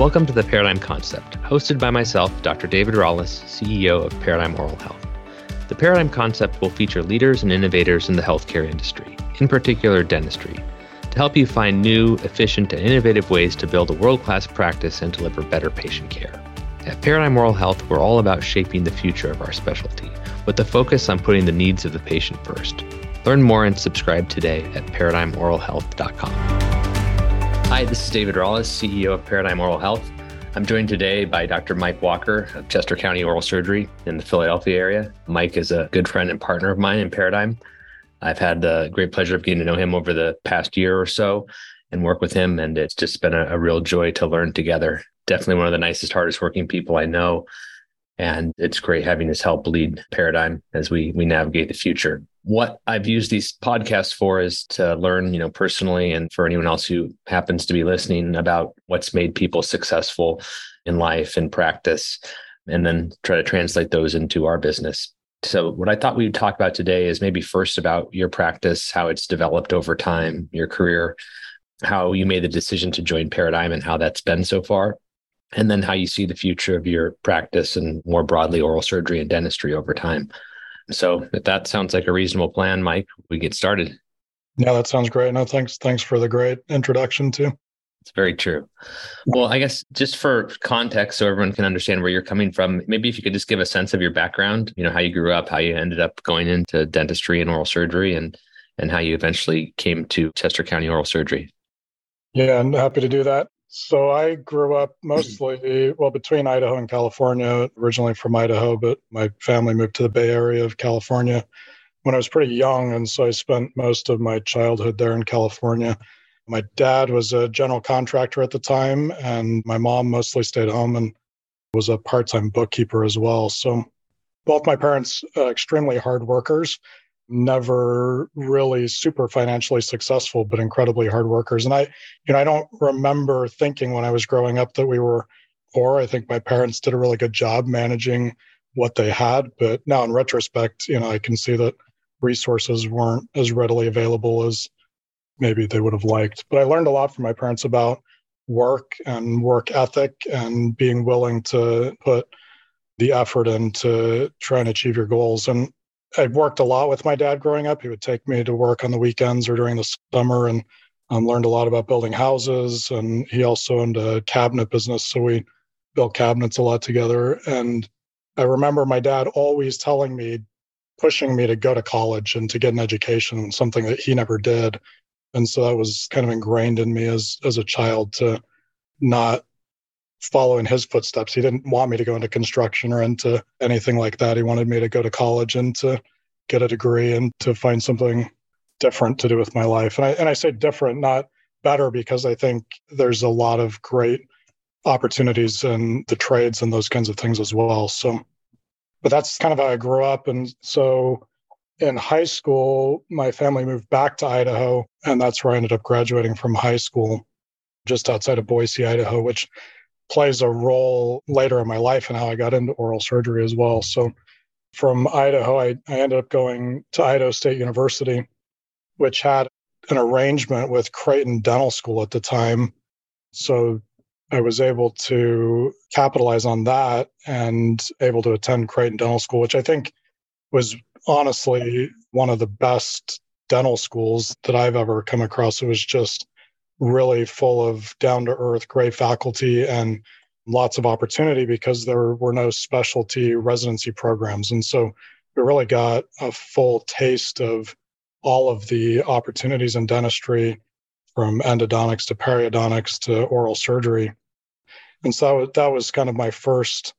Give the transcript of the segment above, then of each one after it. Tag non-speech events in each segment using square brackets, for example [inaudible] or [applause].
Welcome to the Paradigm Concept, hosted by myself, Dr. David Rallis, CEO of Paradigm Oral Health. The Paradigm Concept will feature leaders and innovators in the healthcare industry, in particular dentistry, to help you find new, efficient, and innovative ways to build a world class practice and deliver better patient care. At Paradigm Oral Health, we're all about shaping the future of our specialty, with a focus on putting the needs of the patient first. Learn more and subscribe today at paradigmoralhealth.com. Hi, this is David Rallis, CEO of Paradigm Oral Health. I'm joined today by Dr. Mike Walker of Chester County Oral Surgery in the Philadelphia area. Mike is a good friend and partner of mine in Paradigm. I've had the great pleasure of getting to know him over the past year or so and work with him, and it's just been a, a real joy to learn together. Definitely one of the nicest, hardest working people I know. And it's great having his help lead Paradigm as we we navigate the future what I've used these podcasts for is to learn, you know, personally and for anyone else who happens to be listening about what's made people successful in life and practice, and then try to translate those into our business. So, what I thought we would talk about today is maybe first about your practice, how it's developed over time, your career, how you made the decision to join Paradigm and how that's been so far, and then how you see the future of your practice and more broadly oral surgery and dentistry over time. So if that sounds like a reasonable plan, Mike, we get started. Yeah, that sounds great. No, thanks. Thanks for the great introduction too. It's very true. Well, I guess just for context, so everyone can understand where you're coming from, maybe if you could just give a sense of your background, you know, how you grew up, how you ended up going into dentistry and oral surgery, and and how you eventually came to Chester County Oral Surgery. Yeah, I'm happy to do that. So I grew up [clears throat] mostly, well, between Idaho and California, originally from Idaho, but my family moved to the Bay Area of California when I was pretty young. And so I spent most of my childhood there in California. My dad was a general contractor at the time, and my mom mostly stayed home and was a part time bookkeeper as well. So both my parents, uh, extremely hard workers never really super financially successful, but incredibly hard workers. And I, you know, I don't remember thinking when I was growing up that we were poor. I think my parents did a really good job managing what they had. But now in retrospect, you know, I can see that resources weren't as readily available as maybe they would have liked. But I learned a lot from my parents about work and work ethic and being willing to put the effort into trying to achieve your goals. And I worked a lot with my dad growing up. He would take me to work on the weekends or during the summer and um, learned a lot about building houses. And he also owned a cabinet business. So we built cabinets a lot together. And I remember my dad always telling me, pushing me to go to college and to get an education, something that he never did. And so that was kind of ingrained in me as as a child to not follow in his footsteps. He didn't want me to go into construction or into anything like that. He wanted me to go to college and to get a degree and to find something different to do with my life. And I and I say different, not better, because I think there's a lot of great opportunities in the trades and those kinds of things as well. So but that's kind of how I grew up. And so in high school, my family moved back to Idaho, and that's where I ended up graduating from high school, just outside of Boise, Idaho, which plays a role later in my life and how I got into oral surgery as well. So from Idaho, I, I ended up going to Idaho State University, which had an arrangement with Creighton Dental School at the time. So I was able to capitalize on that and able to attend Creighton Dental School, which I think was honestly one of the best dental schools that I've ever come across. It was just really full of down to earth, great faculty and lots of opportunity because there were no specialty residency programs. And so we really got a full taste of all of the opportunities in dentistry from endodontics to periodontics to oral surgery. And so that was kind of my first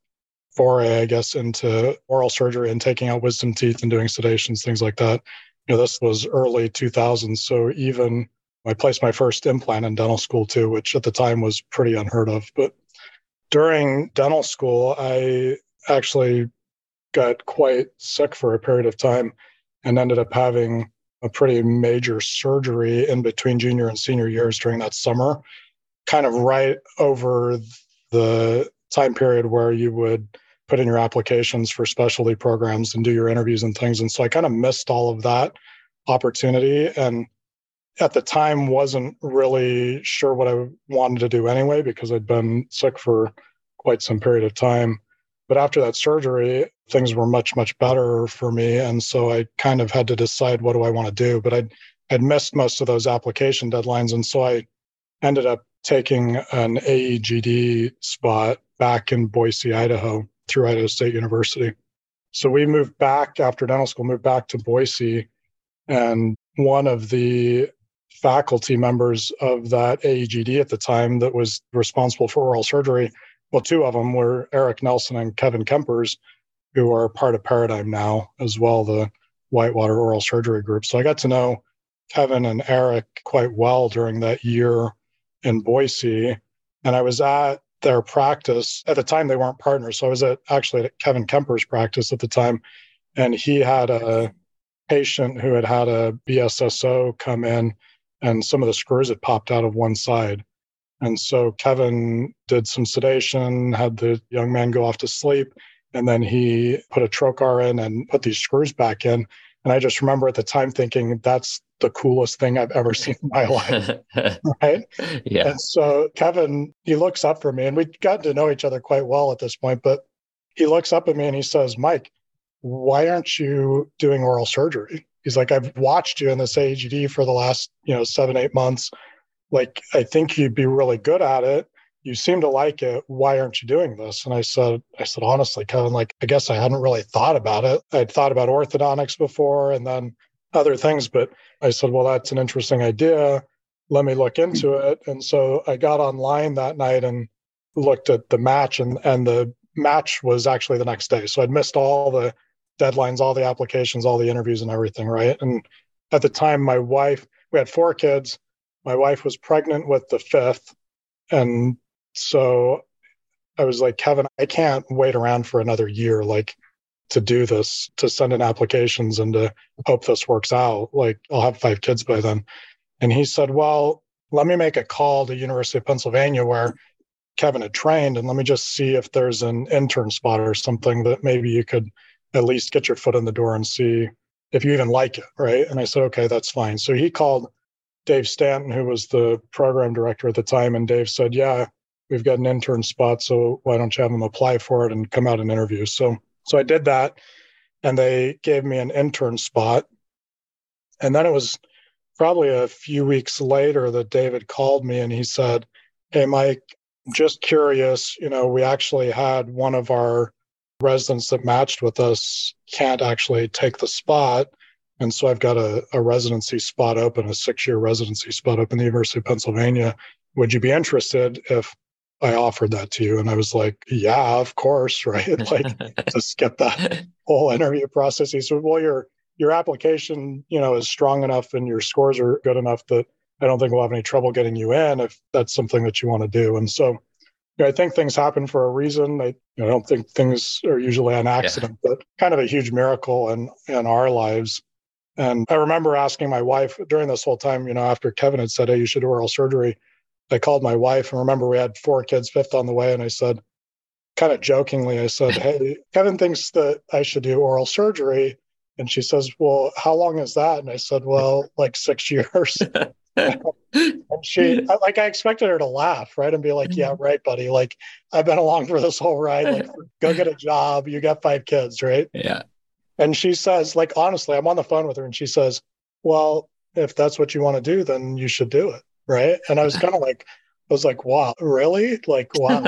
foray, I guess, into oral surgery and taking out wisdom teeth and doing sedations, things like that. You know, this was early 2000s. So even I placed my first implant in dental school too, which at the time was pretty unheard of. But during dental school, I actually got quite sick for a period of time and ended up having a pretty major surgery in between junior and senior years during that summer, kind of right over the time period where you would put in your applications for specialty programs and do your interviews and things. And so I kind of missed all of that opportunity. And at the time wasn't really sure what I wanted to do anyway because I'd been sick for quite some period of time. But after that surgery, things were much, much better for me. And so I kind of had to decide what do I want to do. But I'd, I'd missed most of those application deadlines. And so I ended up taking an AEGD spot back in Boise, Idaho through Idaho State University. So we moved back after dental school, moved back to Boise. And one of the faculty members of that AEGD at the time that was responsible for oral surgery well, two of them were Eric Nelson and Kevin Kempers, who are part of Paradigm now as well, the Whitewater Oral Surgery Group. So I got to know Kevin and Eric quite well during that year in Boise. And I was at their practice. At the time, they weren't partners. So I was at actually at Kevin Kemper's practice at the time. And he had a patient who had had a BSSO come in and some of the screws had popped out of one side. And so Kevin did some sedation, had the young man go off to sleep, and then he put a trocar in and put these screws back in. And I just remember at the time thinking, that's the coolest thing I've ever [laughs] seen in my life. [laughs] right. Yeah. And so Kevin, he looks up for me, and we'd gotten to know each other quite well at this point, but he looks up at me and he says, Mike, why aren't you doing oral surgery? He's like, I've watched you in this AEGD for the last, you know, seven, eight months. Like i think you'd be really good at it. You seem to like it. Why aren't you doing this? And i said i said honestly kevin like i guess i hadn't really thought about it. I'd thought about orthodontics before and then other things but i said well that's an interesting idea. Let me look into it. And so i got online that night and looked at the match and and the match was actually the next day. So i'd missed all the deadlines all the applications all the interviews and everything right and at the time my wife we had four kids my wife was pregnant with the fifth. And so I was like, Kevin, I can't wait around for another year, like to do this, to send in applications and to hope this works out. Like I'll have five kids by then. And he said, Well, let me make a call to University of Pennsylvania where Kevin had trained and let me just see if there's an intern spot or something that maybe you could at least get your foot in the door and see if you even like it. Right. And I said, okay, that's fine. So he called Dave Stanton, who was the program director at the time, and Dave said, "Yeah, we've got an intern spot, so why don't you have them apply for it and come out and interview?" So, so I did that, and they gave me an intern spot, and then it was probably a few weeks later that David called me and he said, "Hey, Mike, just curious. You know, we actually had one of our residents that matched with us can't actually take the spot." And so I've got a, a residency spot open, a six year residency spot open the University of Pennsylvania. Would you be interested if I offered that to you? And I was like, yeah, of course, [laughs] right? like [laughs] to skip that whole interview process. He said, well, your your application, you know, is strong enough and your scores are good enough that I don't think we'll have any trouble getting you in if that's something that you want to do. And so you know, I think things happen for a reason. I, I don't think things are usually an accident, yeah. but kind of a huge miracle in in our lives. And I remember asking my wife during this whole time, you know, after Kevin had said, Hey, you should do oral surgery. I called my wife and remember we had four kids, fifth on the way. And I said, kind of jokingly, I said, [laughs] Hey, Kevin thinks that I should do oral surgery. And she says, Well, how long is that? And I said, Well, like six [laughs] years. [laughs] and she, like, I expected her to laugh, right? And be like, Yeah, right, buddy. Like, I've been along for this whole ride. Like, go get a job. You got five kids, right? Yeah. And she says, like, honestly, I'm on the phone with her and she says, well, if that's what you want to do, then you should do it. Right. And I was kind of like, I was like, wow, really? Like, wow.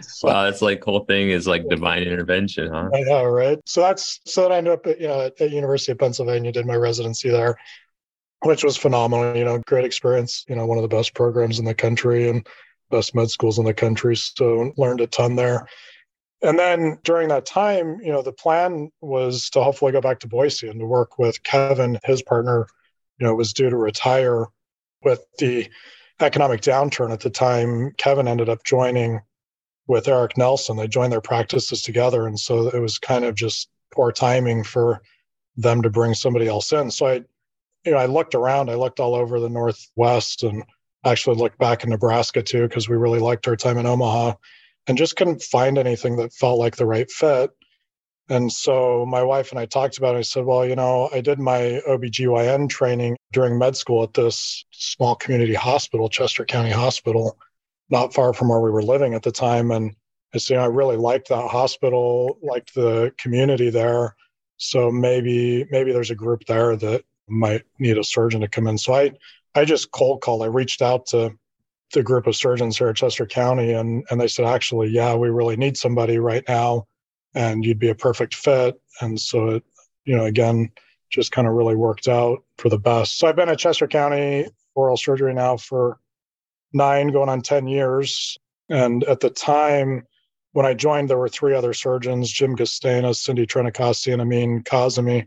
so, [laughs] wow, that's like whole thing is like divine intervention, huh? I know, right? So that's so that I ended up at, you know, at, at University of Pennsylvania, did my residency there, which was phenomenal. You know, great experience. You know, one of the best programs in the country and best med schools in the country. So learned a ton there. And then during that time, you know, the plan was to hopefully go back to Boise and to work with Kevin, his partner, you know, was due to retire with the economic downturn at the time. Kevin ended up joining with Eric Nelson. They joined their practices together. And so it was kind of just poor timing for them to bring somebody else in. So I, you know, I looked around, I looked all over the Northwest and actually looked back in Nebraska too, because we really liked our time in Omaha and just couldn't find anything that felt like the right fit. And so my wife and I talked about it. I said, well, you know, I did my OBGYN training during med school at this small community hospital, Chester County Hospital, not far from where we were living at the time. And I said, you know, I really liked that hospital, liked the community there. So maybe maybe there's a group there that might need a surgeon to come in. So I I just cold called. I reached out to the group of surgeons here at Chester County and and they said, actually, yeah, we really need somebody right now and you'd be a perfect fit. And so it, you know, again, just kind of really worked out for the best. So I've been at Chester County oral surgery now for nine, going on 10 years. And at the time when I joined, there were three other surgeons Jim Gastena, Cindy Trenacosti, and Amin Kazemi.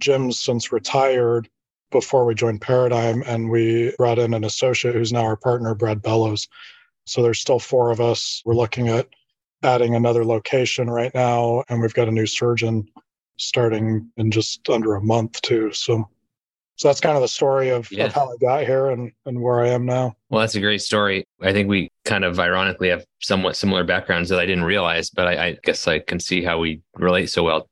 Jim's since retired before we joined Paradigm, and we brought in an associate who's now our partner, Brad Bellows. So there's still four of us. We're looking at adding another location right now, and we've got a new surgeon starting in just under a month too. So, so that's kind of the story of, yeah. of how I got here and and where I am now. Well, that's a great story. I think we kind of ironically have somewhat similar backgrounds that I didn't realize, but I, I guess I can see how we relate so well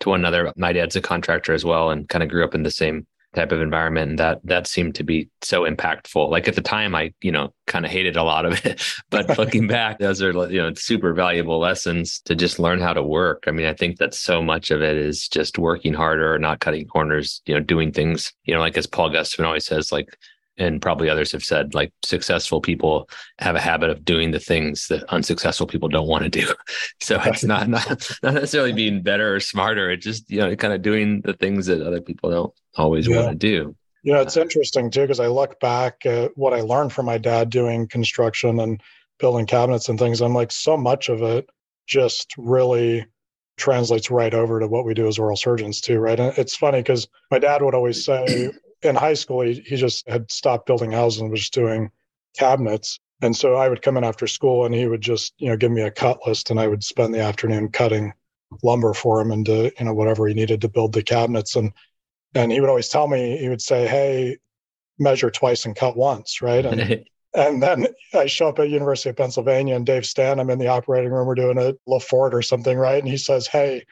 to one another. My dad's a contractor as well, and kind of grew up in the same type of environment and that that seemed to be so impactful like at the time i you know kind of hated a lot of it [laughs] but [laughs] looking back those are you know super valuable lessons to just learn how to work i mean i think that so much of it is just working harder not cutting corners you know doing things you know like as paul gustafson always says like and probably others have said like successful people have a habit of doing the things that unsuccessful people don't want to do. [laughs] So it's not not, not necessarily being better or smarter it's just you know kind of doing the things that other people don't always yeah. want to do. Yeah it's interesting too because i look back at what i learned from my dad doing construction and building cabinets and things i'm like so much of it just really translates right over to what we do as oral surgeons too right? And it's funny because my dad would always say in high school, he, he just had stopped building houses and was just doing cabinets. And so I would come in after school and he would just, you know, give me a cut list and I would spend the afternoon cutting lumber for him into, uh, you know, whatever he needed to build the cabinets. And and he would always tell me, he would say, Hey, measure twice and cut once, right? And [laughs] and then I show up at University of Pennsylvania and Dave Stan, I'm in the operating room, we're doing a Le Fort or something, right? And he says, Hey,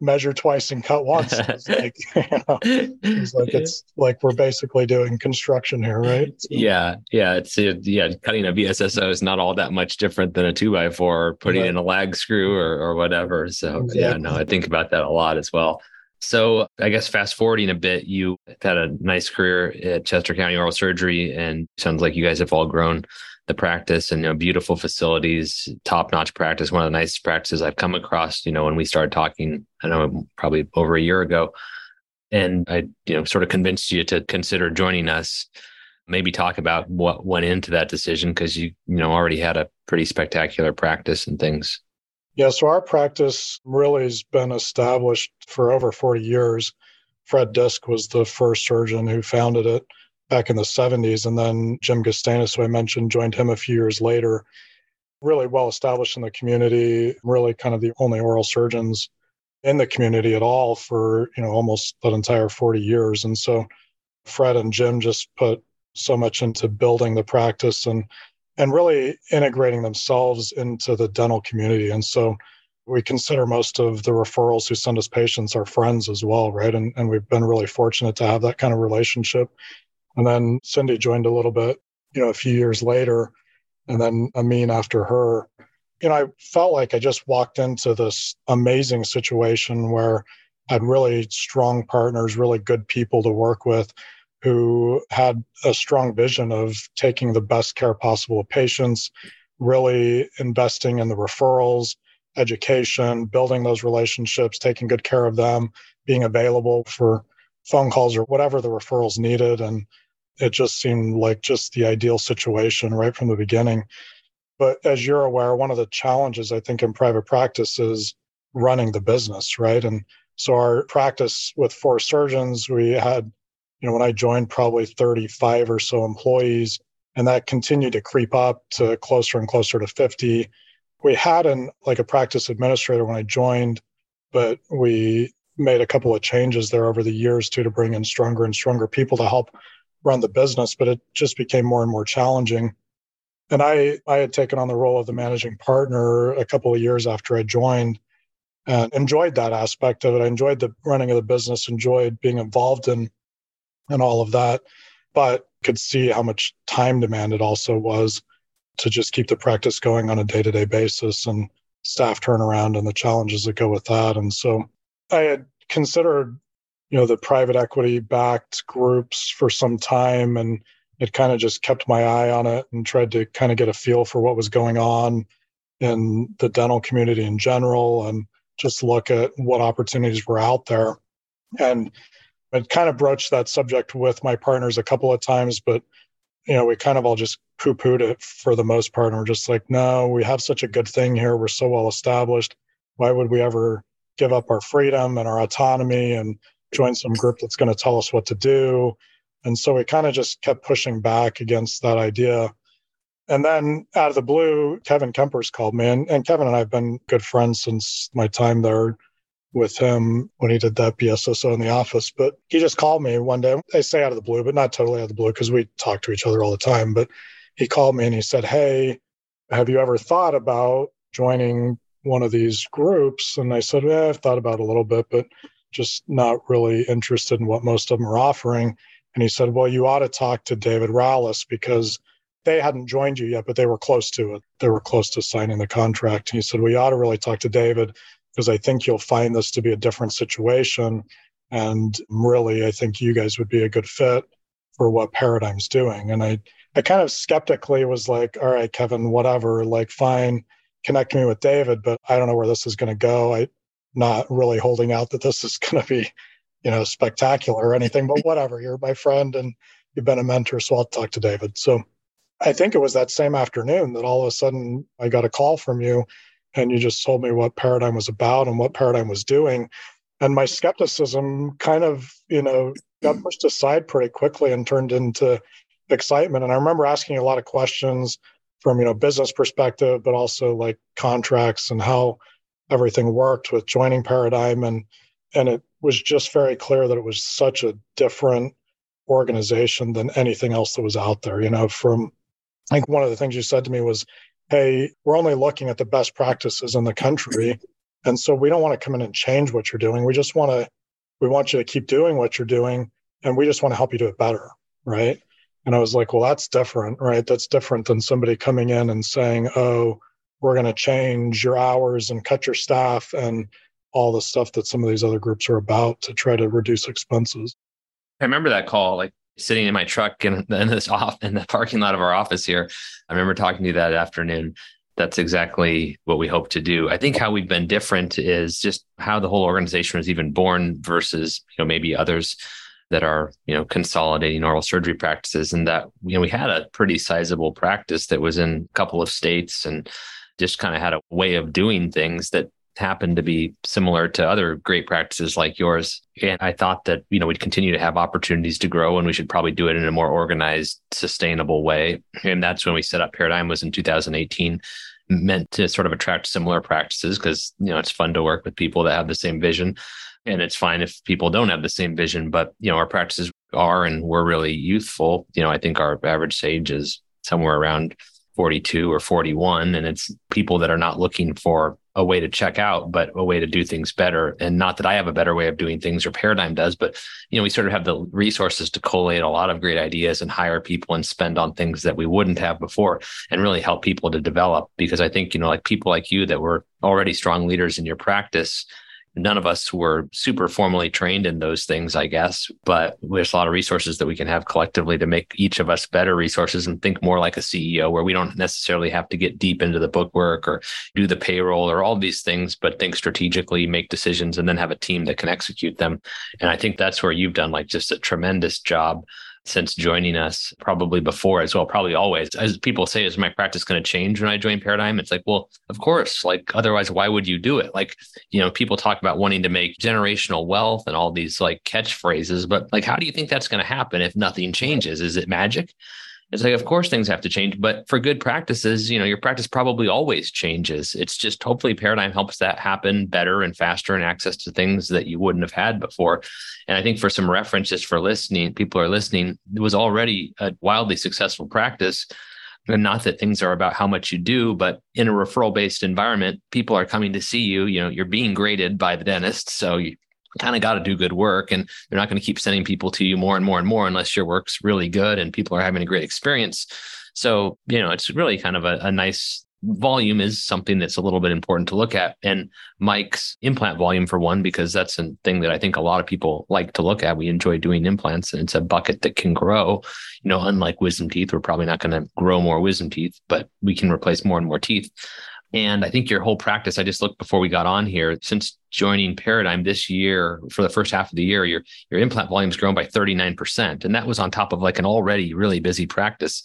measure twice and cut once. [laughs] It's like, [laughs] you know, it's like it's like we're basically doing construction here, right? So. Yeah, yeah. It's yeah. Cutting a BSSO is not all that much different than a two by four, putting right. in a lag screw or or whatever. So exactly. yeah, no, I think about that a lot as well. So I guess fast forwarding a bit, you had a nice career at Chester County Oral Surgery, and sounds like you guys have all grown the practice and you know beautiful facilities top notch practice one of the nicest practices i've come across you know when we started talking i know probably over a year ago. And i you know sort of convinced you to consider joining us. Maybe talk about what went into that decision because you you know already had a pretty spectacular practice and things. Yeah so our practice really has been established for over 40 years. Fred disk was the first surgeon who founded it back in the 70s. And then Jim Gustanis, who I mentioned, joined him a few years later. Really well established in the community, really kind of the only oral surgeons in the community at all for, you know, almost that entire 40 years. And so Fred and Jim just put so much into building the practice and and really integrating themselves into the dental community. And so we consider most of the referrals who send us patients our friends as well, right? And, and we've been really fortunate to have that kind of relationship. And then Cindy joined a little bit, you know, a few years later. And then Amin after her. You know, I felt like I just walked into this amazing situation where I had really strong partners, really good people to work with who had a strong vision of taking the best care possible of patients, really investing in the referrals, education, building those relationships, taking good care of them, being available for phone calls or whatever the referrals needed. And it just seemed like just the ideal situation right from the beginning. But as you're aware, one of the challenges I think in private practice is running the business, right? And so our practice with four surgeons, we had, you know, when I joined, probably 35 or so employees, and that continued to creep up to closer and closer to 50. We had an like a practice administrator when I joined, but we made a couple of changes there over the years too to bring in stronger and stronger people to help run the business, but it just became more and more challenging. And I, I had taken on the role of the managing partner a couple of years after I joined. and enjoyed that aspect of it. I enjoyed the running of the business, enjoyed being involved in and all of that, but could see how much time demand it also was to just keep the practice going on a day-to-day basis and staff turnaround and the challenges that go with that. And so I had considered, you know, the private equity backed groups for some time and it kind of just kept my eye on it and tried to kind of get a feel for what was going on in the dental community in general and just look at what opportunities were out there. And I kind of broached that subject with my partners a couple of times, but you know, we kind of all just poo pooed it for the most part. And we're just like, no, we have such a good thing here. We're so well established. Why would we ever give up our freedom and our autonomy and join some group that's going to tell us what to do? And so we kind of just kept pushing back against that idea. And then out of the blue, Kevin Kempers called me. And, and Kevin and I have been good friends since my time there with him when he did that BSSO in the office. But he just called me one day. I say out of the blue, but not totally out of the blue because we talk to each other all the time. But he called me and he said, Hey, have you ever thought about joining one of these groups? And I said, Yeah, I've thought about it a little bit, but just not really interested in what most of them are offering. And he said, Well, you ought to talk to David Rallis because they hadn't joined you yet, but they were close to it. They were close to signing the contract. And he said, Well, you ought to really talk to David because I think you'll find this to be a different situation. And really, I think you guys would be a good fit for what Paradigm's doing. And I, I kind of skeptically was like, all right, Kevin, whatever, like, fine, connect me with David, but I don't know where this is going to go. I, not really holding out that this is [laughs] going to be, you know, spectacular or anything, but whatever. You're my friend and you've been a mentor, so I'll talk to David. So I think it was that same afternoon that all of a sudden I got a call from you and you just told me what Paradigm was about and what Paradigm was doing. And my skepticism kind of, you know, got pushed aside pretty quickly and turned into excitement. And I remember asking a lot of questions from, you know, business perspective, but also like contracts and how everything worked with joining Paradigm. And and it was just very clear that it was such a different organization than anything else that was out there. You know, from I think one of the things you said to me was hey, we're only looking at the best practices in the country. And so we don't want to come in and change what you're doing. We just want to, we want you to keep doing what you're doing. And we just want to help you do it better. Right. And I was like, well, that's different. Right. That's different than somebody coming in and saying, oh, we're going to change your hours and cut your staff and all the stuff that some of these other groups are about to try to reduce expenses. I remember that call. Like sitting in my truck in, in this off in the parking lot of our office here. I remember talking to you that afternoon. That's exactly what we hope to do. I think how we've been different is just how the whole organization was even born versus, you know, maybe others that are, you know, consolidating oral surgery practices. And that, you know, we had a pretty sizable practice that was in a couple of states and just kind of had a way of doing things that happened to be similar to other great practices like yours. And I thought that, you know, we'd continue to have opportunities to grow and we should probably do it in a more organized, sustainable way. And that's when we set up Paradigm was in 2018 meant to sort of attract similar practices because, you know, it's fun to work with people that have the same vision. And it's fine if people don't have the same vision, but, you know, our practices are and we're really youthful. You know, I think our average age is somewhere around 42 or 41 and it's people that are not looking for a way to check out but a way to do things better. And not that i have a better way of doing things or paradigm does but you know we sort of have the resources to collate a lot of great ideas and hire people and spend on things that we wouldn't have before and really help people to develop. Because i think you know like people like you that were already strong leaders in your practice none of us were super formally trained in those things, I guess, but there's a lot of resources that we can have collectively to make each of us better resources and think more like a CEO, where we don't necessarily have to get deep into the bookwork or do the payroll or all these things, but think strategically, make decisions, and then have a team that can execute them. And I think that's where you've done like just a tremendous job since joining us, probably before as well, probably always. As people say, is my practice going to change when I join Paradigm? It's like, well, of course. Like, otherwise, why would you do it? Like, you know, people talk about wanting to make generational wealth and all these like catchphrases, but like, how do you think that's going to happen if nothing changes? Is it magic? It's like, of course, things have to change, but for good practices, you know, your practice probably always changes. It's just hopefully Paradigm helps that happen better and faster and access to things that you wouldn't have had before. And I think for some references for listening, people are listening, it was already a wildly successful practice and not that things are about how much you do but in a referral based environment people are coming to see you you know you're being graded by the dentist so you kind of got to do good work and they're not going to keep sending people to you more and more and more unless your work's really good and people are having a great experience so you know it's really kind of a, a nice volume is something that's a little bit important to look at. And Mike's implant volume, for one, because that's a thing that I think a lot of people like to look at. We enjoy doing implants and it's a bucket that can grow. You know, unlike wisdom teeth, we're probably not going to grow more wisdom teeth, but we can replace more and more teeth. And I think your whole practice, I just looked before we got on here, since joining Paradigm this year, for the first half of the year, your, your implant volume's grown by 39%. And that was on top of like an already really busy practice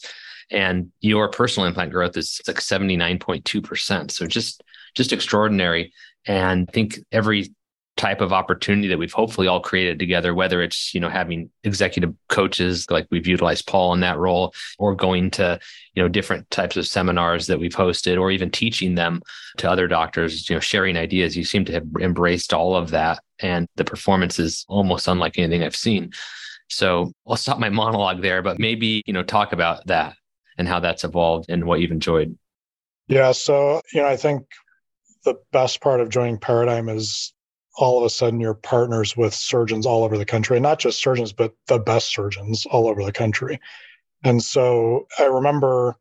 and your personal implant growth is like 79.2%. So just just extraordinary. And I think every type of opportunity that we've hopefully all created together, whether it's, you know, having executive coaches like we've utilized Paul in that role, or going to, you know, different types of seminars that we've hosted, or even teaching them to other doctors, you know, sharing ideas. You seem to have embraced all of that. And the performance is almost unlike anything I've seen. So I'll stop my [laughs] monologue there, but maybe, you know, talk about that and how that's evolved and what you've enjoyed. Yeah. So, you know, I think the best part of joining Paradigm is all of a sudden you're partners with surgeons all over the country, and not just surgeons, but the best surgeons all over the country. And so I remember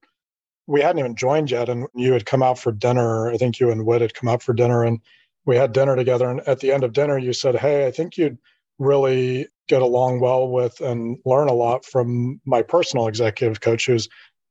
we hadn't even joined yet, and you had come out for dinner. I think you and Whit had come out for dinner, and we had dinner together. And at the end of dinner, you said, Hey, I think you'd really get along well with and learn a lot from my personal executive coach, who's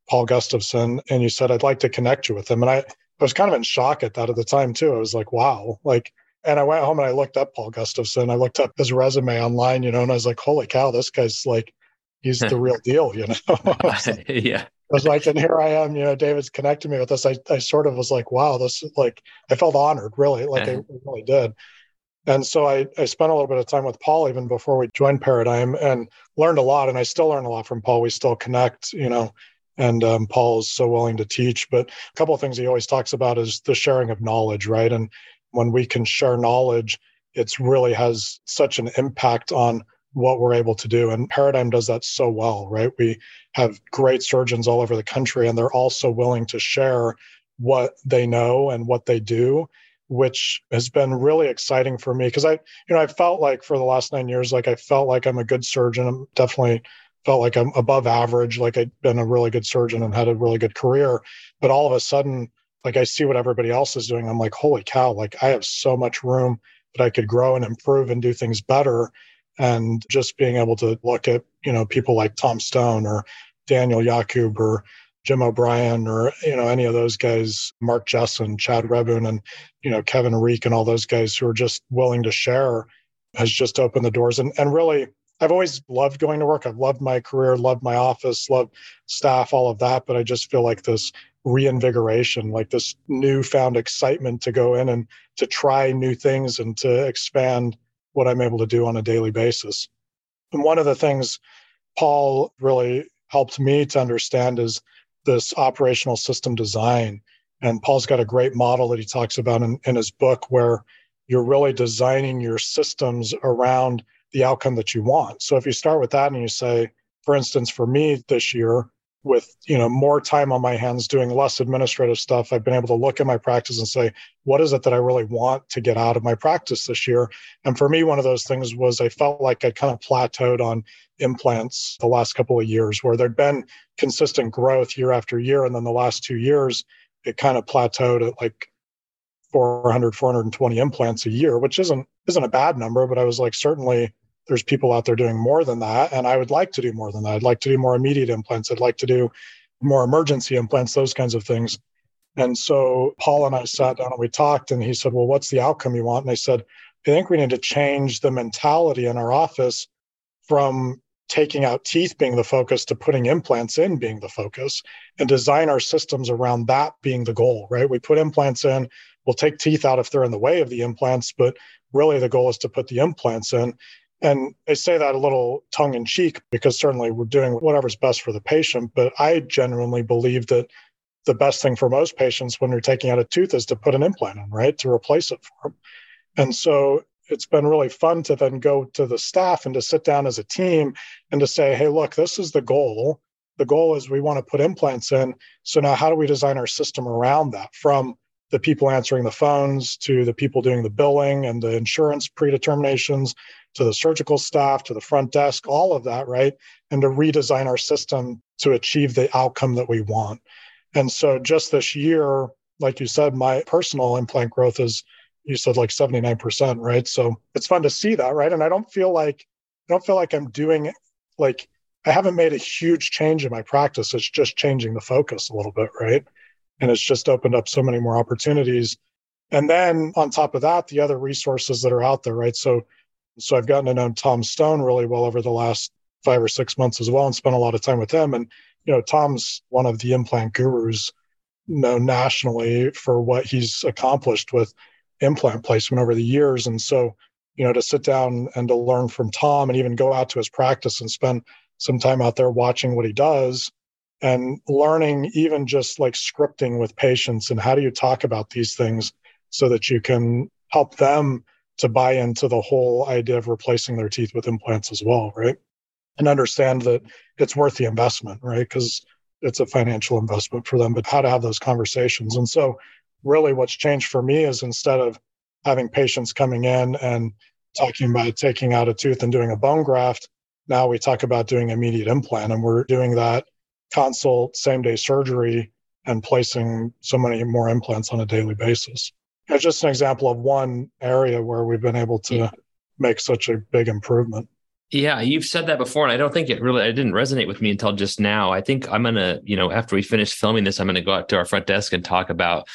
Paul Gustafson, and you said, I'd like to connect you with him. And I, I was kind of in shock at that at the time, too. I was like, wow. Like, and I went home and I looked up Paul Gustafson. I looked up his resume online, you know, and I was like, holy cow, this guy's like, he's the real deal, you know? [laughs] [laughs] yeah. I was like, and here I am, you know, David's connecting me with this. I, I sort of was like, wow, this like, I felt honored, really, like I really did. And so I, I spent a little bit of time with Paul even before we joined Paradigm and learned a lot. And I still learn a lot from Paul. We still connect, you know, and um, Paul is so willing to teach. But a couple of things he always talks about is the sharing of knowledge, right? And when we can share knowledge, it really has such an impact on what we're able to do. And Paradigm does that so well, right? We have great surgeons all over the country, and they're also willing to share what they know and what they do which has been really exciting for me because I, you know, I felt like for the last nine years, like I felt like I'm a good surgeon. I'm definitely felt like I'm above average, like I'd been a really good surgeon and had a really good career. But all of a sudden, like I see what everybody else is doing. I'm like, holy cow, like I have so much room that I could grow and improve and do things better. And just being able to look at, you know, people like Tom Stone or Daniel Yakub or Jim O'Brien or, you know, any of those guys, Mark Jessen, Chad Rebun, and, you know, Kevin Reek and all those guys who are just willing to share has just opened the doors. And, and really, I've always loved going to work. I've loved my career, loved my office, loved staff, all of that. But I just feel like this reinvigoration, like this newfound excitement to go in and to try new things and to expand what I'm able to do on a daily basis. And one of the things Paul really helped me to understand is this operational system design. And Paul's got a great model that he talks about in, in his book where you're really designing your systems around the outcome that you want. So if you start with that and you say, for instance, for me this year, with you know more time on my hands doing less administrative stuff. I've been able to look at my practice and say what is it that i really want to get out of my practice this year? And for me one of those things was i felt like i kind of plateaued on implants the last couple of years where there'd been consistent growth year after year. And then the last two years it kind of plateaued at like 400 420 implants a year which isn't isn't a bad number but i was like certainly there's people out there doing more than that and i would like to do more than that. I'd like to do more immediate implants. I'd like to do more emergency implants those kinds of things. And so paul and i sat down and we talked and he said well what's the outcome you want? And i said i think we need to change the mentality in our office from taking out teeth being the focus to putting implants in being the focus and design our systems around that being the goal right? We put implants in. We'll take teeth out if they're in the way of the implants but really the goal is to put the implants in and I say that a little tongue in cheek because certainly we're doing whatever's best for the patient. But I genuinely believe that the best thing for most patients when you're taking out a tooth is to put an implant in, right? To replace it for them. And so it's been really fun to then go to the staff and to sit down as a team and to say, hey, look, this is the goal. the goal is we want to put implants in. So now how do we design our system around that from the people answering the phones to the people doing the billing and the insurance predeterminations to the surgical staff to the front desk, all of that, right? And to redesign our system to achieve the outcome that we want. And so just this year, like you said, my personal implant growth is, you said like 79%, right? So it's fun to see that, right? And I don't feel like, I don't feel like I'm doing like, I haven't made a huge change in my practice. It's just changing the focus a little bit, right? And it's just opened up so many more opportunities. And then on top of that, the other resources that are out there, right? So, so I've gotten to know Tom Stone really well over the last five or six months as well, and spent a lot of time with him. And you know, Tom's one of the implant gurus known nationally for what he's accomplished with implant placement over the years. And so, you know, to sit down and to learn from Tom and even go out to his practice and spend some time out there watching what he does and learning even just like scripting with patients and how do you talk about these things so that you can help them to buy into the whole idea of replacing their teeth with implants as well, right? And understand that it's worth the investment, right? Because it's a financial investment for them, but how to have those conversations. And so, really, what's changed for me is instead of having patients coming in and talking about taking out a tooth and doing a bone graft, now we talk about doing immediate implant, and we're doing that consult, same day surgery, and placing so many more implants on a daily basis. Just an example of one area where we've been able to yeah. make such a big improvement. Yeah, you've said that before, and I don't think it really it didn't resonate with me until just now. I think I'm gonna, you know, after we finish filming this, I'm gonna go out to our front desk and talk about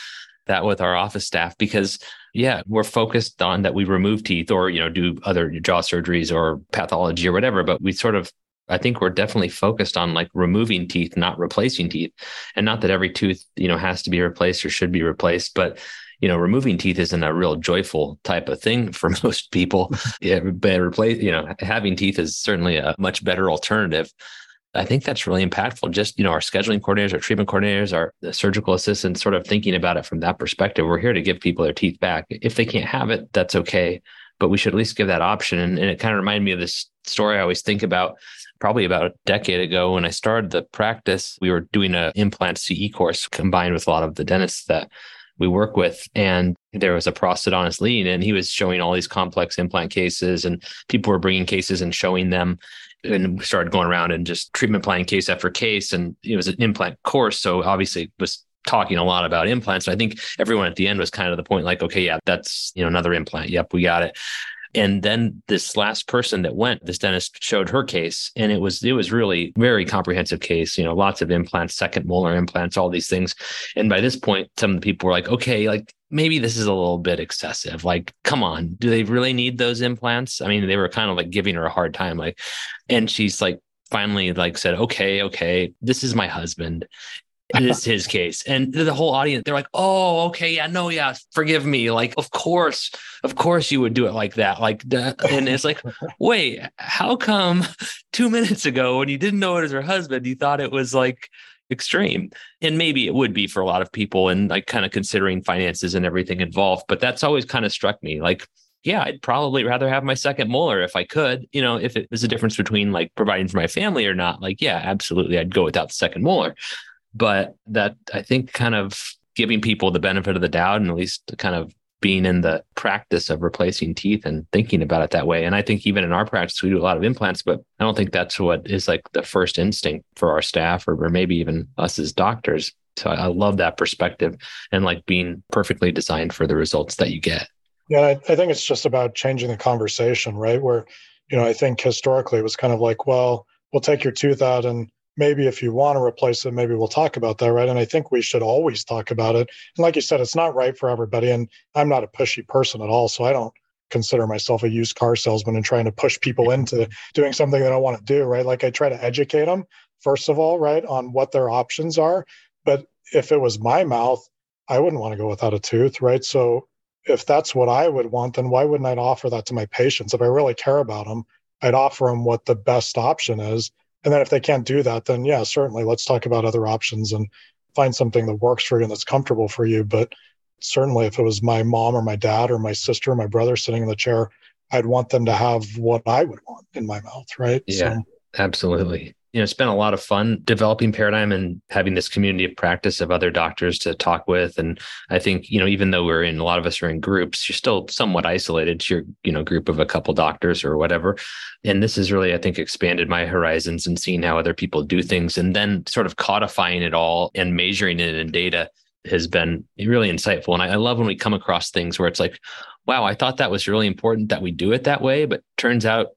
that with our office staff because yeah, we're focused on that we remove teeth or, you know, do other jaw surgeries or pathology or whatever, but we sort of I think we're definitely focused on like removing teeth, not replacing teeth. And not that every tooth, you know, has to be replaced or should be replaced, but you know, removing teeth isn't a real joyful type of thing for [laughs] most people. yeah, but replace, you know, having teeth is certainly a much better alternative. I think that's really impactful. Just, you know, our scheduling coordinators, our treatment coordinators, our surgical assistants, sort of thinking about it from that perspective. We're here to give people their teeth back. If they can't have it, that's okay. But we should at least give that option. And, and it kind of reminded me of this story I always think about probably about a decade ago when I started the practice, we were doing an implant CE course combined with a lot of the dentists that we work with. And there was a prosthodontist leading and he was showing all these complex implant cases and people were bringing cases and showing them and we started going around and just treatment planning case after case. And it was an implant course. So obviously was talking a lot about implants. I think everyone at the end was kind of the point like, okay, yeah, that's, you know, another implant. Yep, we got it. And then this last person that went, this dentist showed her case, and it was it was really very comprehensive case. You know, lots of implants, second molar implants, all these things. And by this point, some of the people were like, okay, like maybe this is a little bit excessive. Like, come on, do they really need those implants? I mean, they were kind of like giving her a hard time. Like, and she's like, finally like said okay okay this is my husband is his case. And the whole audience, they're like, oh, okay, yeah, no, yeah, forgive me. Like, of course, of course you would do it like that. Like, and it's like, [laughs] wait, how come two minutes ago when you didn't know it was her husband, you thought it was like extreme? And maybe it would be for a lot of people and like kind of considering finances and everything involved. But that's always kind of struck me like, yeah, I'd probably rather have my second molar if I could. You know, if it was a difference between like providing for my family or not, like, yeah, absolutely, I'd go without the second molar but that I think kind of giving people the benefit of the doubt and at least kind of being in the practice of replacing teeth and thinking about it that way. And I think even in our practice, we do a lot of implants, but I don't think that's what is like the first instinct for our staff or, or maybe even us as doctors. So I, I love that perspective and like being perfectly designed for the results that you get. Yeah, I, I think it's just about changing the conversation, right? Where, you know, I think historically it was kind of like, well, we'll take your tooth out and maybe if you want to replace it, maybe we'll talk about that, right? And I think we should always talk about it. And like you said, it's not right for everybody. And I'm not a pushy person at all, so I don't consider myself a used car salesman and trying to push people into doing something they don't want to do, right? Like I try to educate them first of all, right, on what their options are. But if it was my mouth, I wouldn't want to go without a tooth, right? So if that's what I would want, then why wouldn't I offer that to my patients? If I really care about them, I'd offer them what the best option is and then if they can't do that, then yeah, certainly let's talk about other options and find something that works for you and that's comfortable for you. But certainly if it was my mom or my dad or my sister or my brother sitting in the chair, I'd want them to have what I would want in my mouth. Right. Yeah, so, absolutely. You know, it's been a lot of fun developing Paradigm and having this community of practice of other doctors to talk with. And I think, you know, even though we're in a lot of us are in groups, you're still somewhat isolated to your, you know, group of a couple doctors or whatever. And this has really, I think, expanded my horizons and seeing how other people do things and then sort of codifying it all and measuring it in data has been really insightful. And I, I love when we come across things where it's like, wow, I thought that was really important that we do it that way, but turns out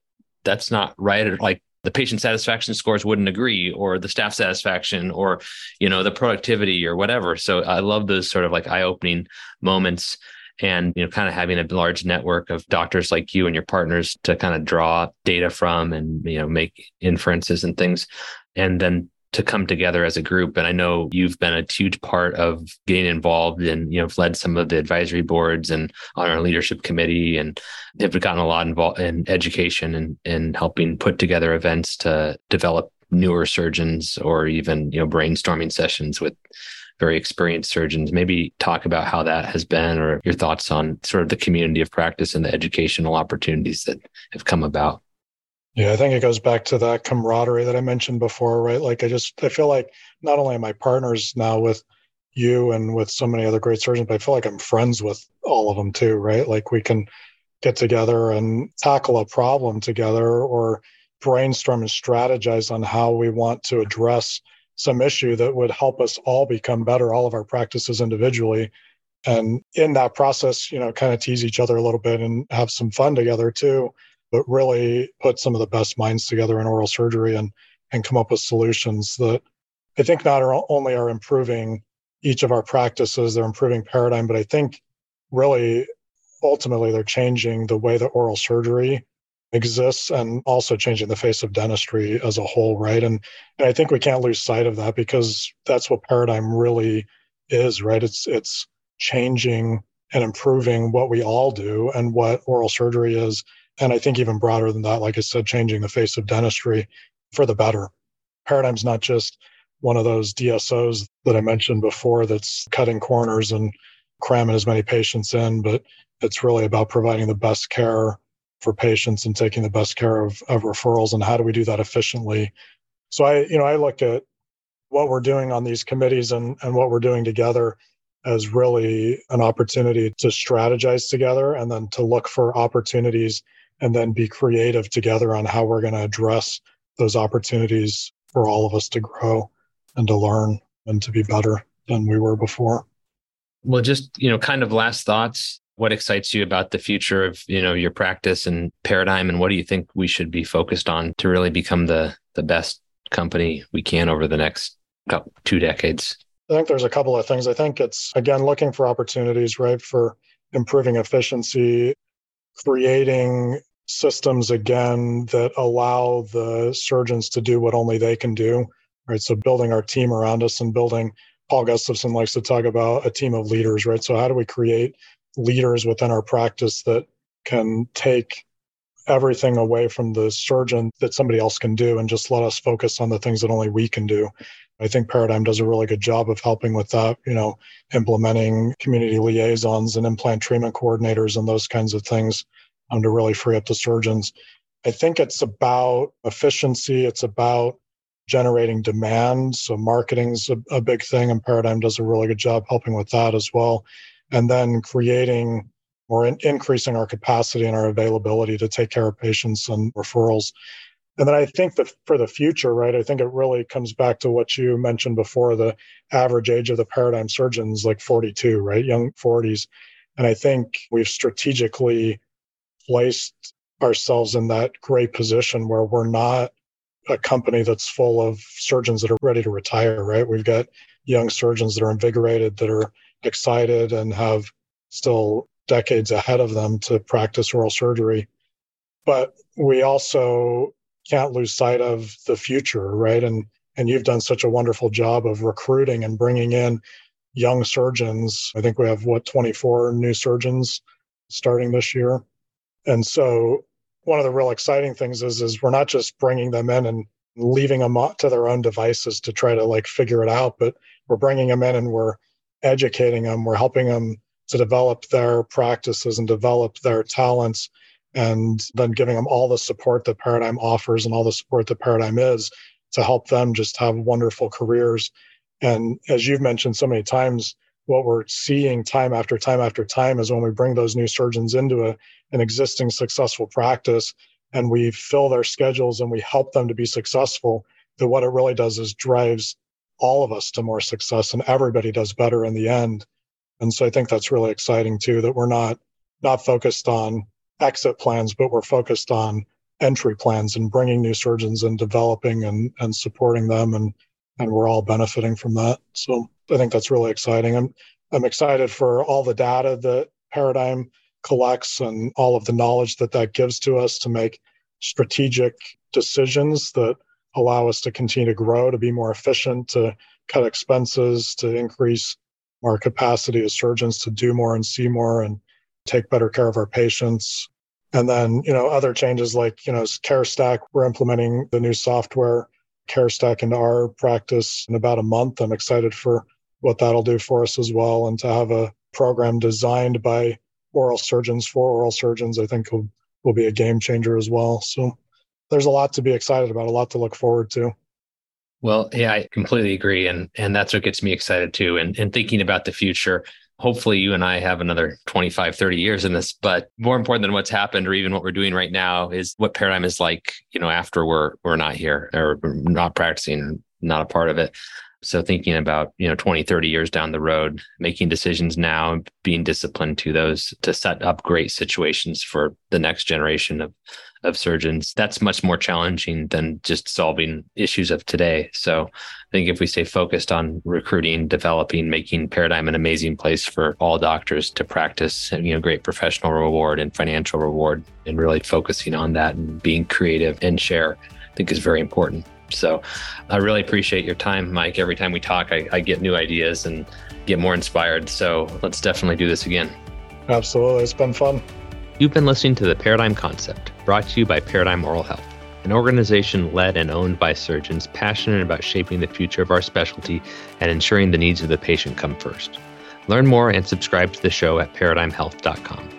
that's not right. Or like the patient satisfaction scores wouldn't agree or the staff satisfaction or you know the productivity or whatever. So i love those sort of like eye-opening moments and you know kind of having a large network of doctors like you and your partners to kind of draw data from and you know make inferences and things. And then to come together as a group. And I know you've been a huge part of getting involved and, you know, led some of the advisory boards and on our leadership committee and have gotten a lot involved in education and, and helping put together events to develop newer surgeons or even, you know, brainstorming sessions with very experienced surgeons. Maybe talk about how that has been or your thoughts on sort of the community of practice and the educational opportunities that have come about. Yeah, I think it goes back to that camaraderie that I mentioned before, right? Like I just I feel like not only am I partners now with you and with so many other great surgeons, but I feel like I'm friends with all of them too, right? Like we can get together and tackle a problem together or brainstorm and strategize on how we want to address some issue that would help us all become better, all of our practices individually. And in that process, you know, kind of tease each other a little bit and have some fun together too but really put some of the best minds together in oral surgery and and come up with solutions that I think not only are improving each of our practices, they're improving paradigm, but I think really ultimately they're changing the way that oral surgery exists and also changing the face of dentistry as a whole, right? And, and I think we can't lose sight of that because that's what paradigm really is, right? It's it's changing and improving what we all do and what oral surgery is and I think even broader than that, like I said, changing the face of dentistry for the better. Paradigm's not just one of those DSOs that I mentioned before that's cutting corners and cramming as many patients in, but it's really about providing the best care for patients and taking the best care of, of referrals and how do we do that efficiently. So I, you know, I look at what we're doing on these committees and, and what we're doing together as really an opportunity to strategize together and then to look for opportunities and then be creative together on how we're going to address those opportunities for all of us to grow and to learn and to be better than we were before. Well, just, you know, kind of last thoughts. What excites you about the future of, you know, your practice and paradigm and what do you think we should be focused on to really become the the best company we can over the next couple, two decades? I think there's a couple of things. I think it's again looking for opportunities, right, for improving efficiency, creating systems again that allow the surgeons to do what only they can do right? So building our team around us and building paul gustafson likes to talk about a team of leaders right? So how do we create leaders within our practice that can take everything away from the surgeon that somebody else can do and just let us focus on the things that only we can do? I think paradigm does a really good job of helping with that you know implementing community liaisons and implant treatment coordinators and those kinds of things um, to really free up the surgeons. I think it's about efficiency. It's about generating demand. So marketing's a, a big thing, and Paradigm does a really good job helping with that as well. And then creating or in, increasing our capacity and our availability to take care of patients and referrals. And then I think that for the future, right, I think it really comes back to what you mentioned before the average age of the paradigm surgeons, like 42, right, young 40s. And I think we've strategically placed ourselves in that great position where we're not a company that's full of surgeons that are ready to retire, right? We've got young surgeons that are invigorated, that are excited, and have still decades ahead of them to practice oral surgery. But we also can't lose sight of the future, right? And and you've done such a wonderful job of recruiting and bringing in young surgeons. I think we have what 24 new surgeons starting this year. And so one of the real exciting things is is we're not just bringing them in and leaving them to their own devices to try to like figure it out, but we're bringing them in and we're educating them, we're helping them to develop their practices and develop their talents and then giving them all the support that paradigm offers and all the support that paradigm is to help them just have wonderful careers. And as you've mentioned so many times, what we're seeing time after time after time is when we bring those new surgeons into a, an existing successful practice and we fill their schedules and we help them to be successful, that what it really does is drives all of us to more success and everybody does better in the end. And so I think that's really exciting too, that we're not not focused on exit plans, but we're focused on entry plans and bringing new surgeons and developing and, and supporting them. And, and we're all benefiting from that. So I think that's really exciting. I'm, I'm excited for all the data that Paradigm collects and all of the knowledge that that gives to us to make strategic decisions that allow us to continue to grow, to be more efficient, to cut expenses, to increase our capacity as surgeons to do more and see more and take better care of our patients. And then, you know, other changes like, you know, CareStack, we're implementing the new software, CareStack into our practice in about a month. I'm excited for what that'll do for us as well. And to have a program designed by oral surgeons for oral surgeons, I think will, will be a game changer as well. So there's a lot to be excited about, a lot to look forward to. Well, yeah, I completely agree. And and that's what gets me excited too. And and thinking about the future, hopefully you and I have another 25, 30 years in this. But more important than what's happened or even what we're doing right now is what paradigm is like, you know, after we're we're not here or not practicing, not a part of it. So thinking about, you know, 20, 30 years down the road, making decisions now and being disciplined to those to set up great situations for the next generation of of surgeons, that's much more challenging than just solving issues of today. So I think if we stay focused on recruiting, developing, making Paradigm an amazing place for all doctors to practice, you know, great professional reward and financial reward, and really focusing on that and being creative and share, I think is very important. So I really appreciate your time, Mike. Every time we talk, I, I get new ideas and get more inspired. So let's definitely do this again. Absolutely. It's been fun. You've been listening to the Paradigm Concept, brought to you by Paradigm Oral Health, an organization led and owned by surgeons passionate about shaping the future of our specialty and ensuring the needs of the patient come first. Learn more and subscribe to the show at paradigmhealth.com.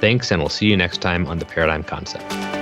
Thanks, and we'll see you next time on the Paradigm Concept.